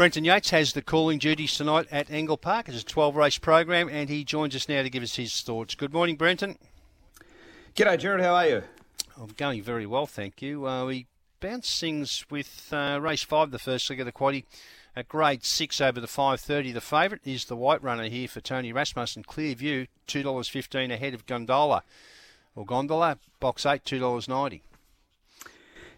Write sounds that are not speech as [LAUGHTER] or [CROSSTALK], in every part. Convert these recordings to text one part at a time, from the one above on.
Brenton Yates has the calling duties tonight at Angle Park. It's a 12 race program, and he joins us now to give us his thoughts. Good morning, Brenton. G'day, Jared. How are you? I'm going very well, thank you. Uh, we bounced things with uh, race five, the first leg of the quaddy. At grade six over the 5.30, the favourite is the white runner here for Tony Rasmussen. Clearview, $2.15 ahead of Gondola. Or Gondola, box eight, $2.90.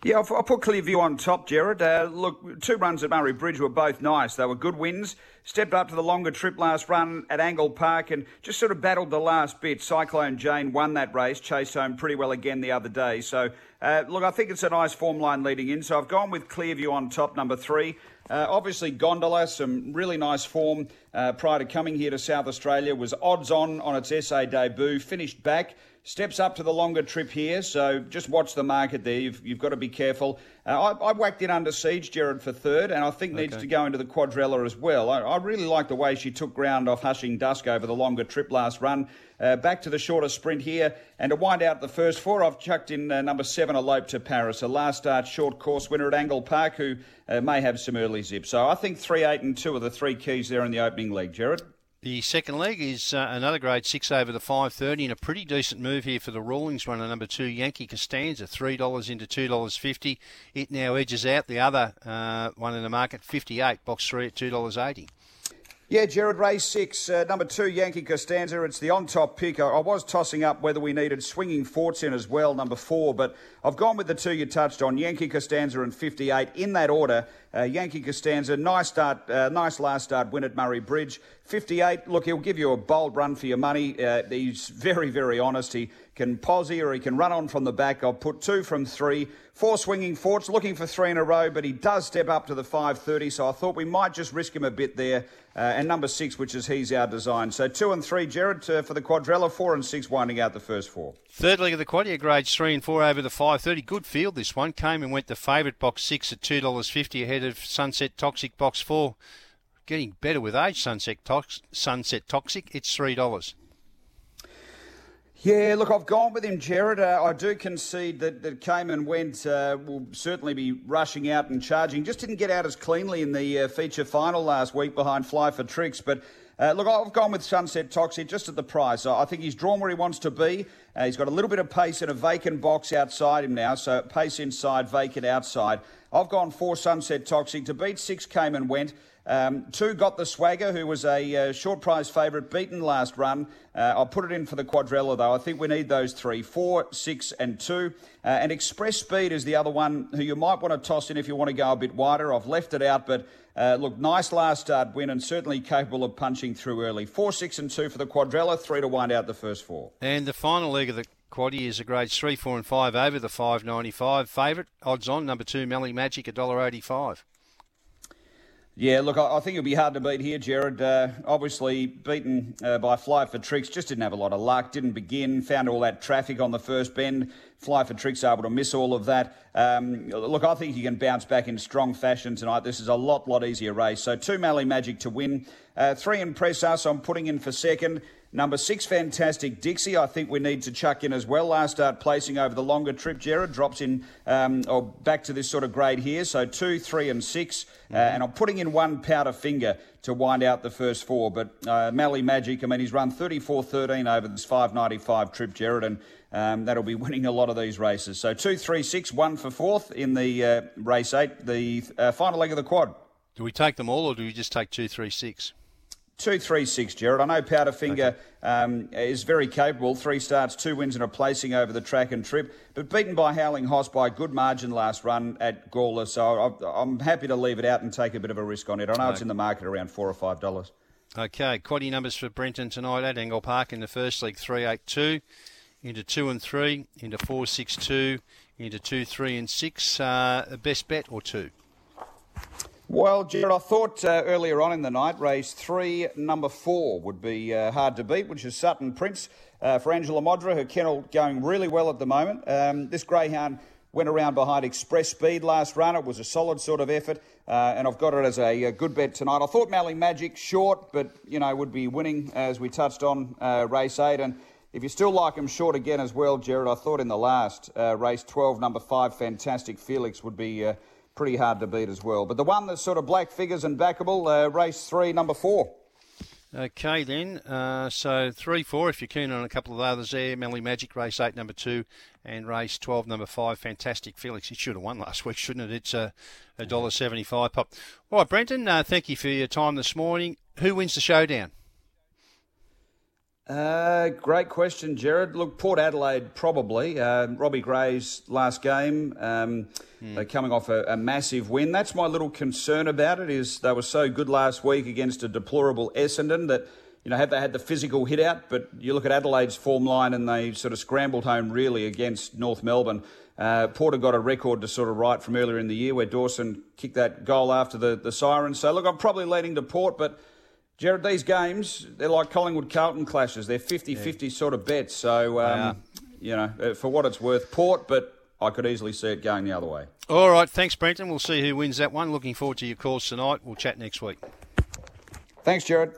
Yeah, I'll, I'll put Clearview on top, Jared. Uh, look, two runs at Murray Bridge were both nice. They were good wins. Stepped up to the longer trip last run at Angle Park and just sort of battled the last bit. Cyclone Jane won that race, chased home pretty well again the other day. So, uh, look, I think it's a nice form line leading in. So I've gone with Clearview on top, number three. Uh, obviously, Gondola, some really nice form uh, prior to coming here to South Australia, was odds on on its SA debut, finished back. Steps up to the longer trip here, so just watch the market there. You've, you've got to be careful. Uh, I, I, whacked in under siege, Jared, for third, and I think okay. needs to go into the quadrella as well. I, I, really like the way she took ground off Hushing Dusk over the longer trip last run. Uh, back to the shorter sprint here, and to wind out the first four, I've chucked in uh, number seven, Elope to Paris, a last start short course winner at Angle Park, who uh, may have some early zip. So I think three, eight, and two are the three keys there in the opening leg, Jared. The second leg is uh, another grade six over the 530 and a pretty decent move here for the Rawlings runner number two Yankee Costanza three dollars into two dollars fifty. It now edges out the other uh, one in the market 58 box three at two dollars eighty. Yeah, Jared, race six, uh, number two, Yankee Costanza. It's the on top pick. I, I, was tossing up whether we needed swinging forts in as well, number four, but I've gone with the two you touched on, Yankee Costanza and 58, in that order. Uh, Yankee Costanza, nice start, uh, nice last start win at Murray Bridge. 58, look, he'll give you a bold run for your money. Uh, he's very, very honest. He can posy or he can run on from the back. I'll put two from three. Four swinging forts, looking for three in a row, but he does step up to the 530, so I thought we might just risk him a bit there. Uh, and number six, which is he's our design. So two and three, Jared, uh, for the quadrella, four and six winding out the first four. Third leg of the quadria, grades three and four over the 530. Good field this one. Came and went the favourite box six at $2.50 ahead of Sunset Toxic box four. Getting better with age, Sunset, Tox- Sunset Toxic. It's $3. Yeah, look, I've gone with him, Jared. Uh, I do concede that, that came and went uh, will certainly be rushing out and charging. Just didn't get out as cleanly in the uh, feature final last week behind Fly for Tricks. But uh, look, I've gone with Sunset Toxic just at the price. I think he's drawn where he wants to be. Uh, he's got a little bit of pace in a vacant box outside him now, so pace inside, vacant outside. I've gone four Sunset Toxic to beat six came and went. Um, two got the swagger, who was a uh, short prize favourite, beaten last run. Uh, I'll put it in for the quadrella, though. I think we need those three four, six, and two. Uh, and Express Speed is the other one who you might want to toss in if you want to go a bit wider. I've left it out, but uh, look, nice last start win and certainly capable of punching through early. Four, six, and two for the quadrella, three to wind out the first four. And the final leg of the quaddy is a grade three, four, and five over the 595. Favourite, odds on, number two, Melly Magic, $1.85. Yeah, look, I, think it'll be hard to beat here, Jared. Uh, obviously, beaten uh, by Fly for Tricks, just didn't have a lot of luck, didn't begin, found all that traffic on the first bend. Fly for Tricks able to miss all of that. Um, look, I think he can bounce back in strong fashion tonight. This is a lot, lot easier race. So, two Mally Magic to win. Uh, three Impress Us, I'm putting in for second. Number six, Fantastic Dixie. I think we need to chuck in as well. Last start placing over the longer trip. Jared drops in um, or back to this sort of grade here. So two, three, and six. Uh, and I'm putting in one Powderfinger to wind out the first four. But uh, Mally Magic, I mean, he's run 34 13 over this 595 trip, Jared. And um, that'll be [LAUGHS] winning a lot of these races. So two, three, six, one for fourth in the uh, race eight, the uh, final leg of the quad. Do we take them all or do we just take two, three, six? Two, three, six, Jared. I know Powderfinger okay. um, is very capable. Three starts, two wins, and a placing over the track and trip, but beaten by Howling Hoss by a good margin last run at Gawler. So I'm happy to leave it out and take a bit of a risk on it. I know okay. it's in the market around four or five dollars. Okay, quaddy numbers for Brenton tonight at Angle Park in the first league: three, eight, two, into two and three, into four, six, two, into two, three, and six. Uh, best bet or two? Well, Jared, I thought uh, earlier on in the night, race three, number four would be uh, hard to beat, which is Sutton Prince uh, for Angela Modra. Her kennel going really well at the moment. Um, this greyhound went around behind Express Speed last run. It was a solid sort of effort, uh, and I've got it as a, a, good bet tonight. I thought Mally Magic short, but you know would be winning as we touched on uh, race eight and. If you still like him short again as well, Jared, I thought in the last uh, race 12, number five, Fantastic Felix would be pretty hard to beat as well. But the one that's sort of black figures and backable, uh, race three, number four. Okay, then. Uh, so 3 4, if you're keen on a couple of others there. Melly Magic, race 8, number 2, and race 12, number 5. Fantastic Felix. He should have won last [LAUGHS] week, shouldn't it? It's a, a $1.75 pop. All right, Brenton, uh, thank you for your time this morning. Who wins the showdown? Uh, great question, Jared. Look, Port Adelaide probably. Uh, Robbie Gray's last game, um, mm. they're coming off a, a, massive win. That's my little concern about it. Is they were so good last week against a deplorable Essendon that you know had they had the physical hit out. But you look at Adelaide's form line and they sort of scrambled home really against North Melbourne. Uh, Porter got a record to sort of right from earlier in the year where Dawson kicked that goal after the the siren. So look, I'm probably leaning to Port, but Jared, these games, they're like Collingwood Carlton clashes. They're 50 yeah. 50 sort of bets. So, um, you know, uh, for what it's worth, Port, but I could easily see it going the other way. All right. Thanks, Brenton. We'll see who wins that one. Looking forward to your calls tonight. We'll chat next week. Thanks, Jared.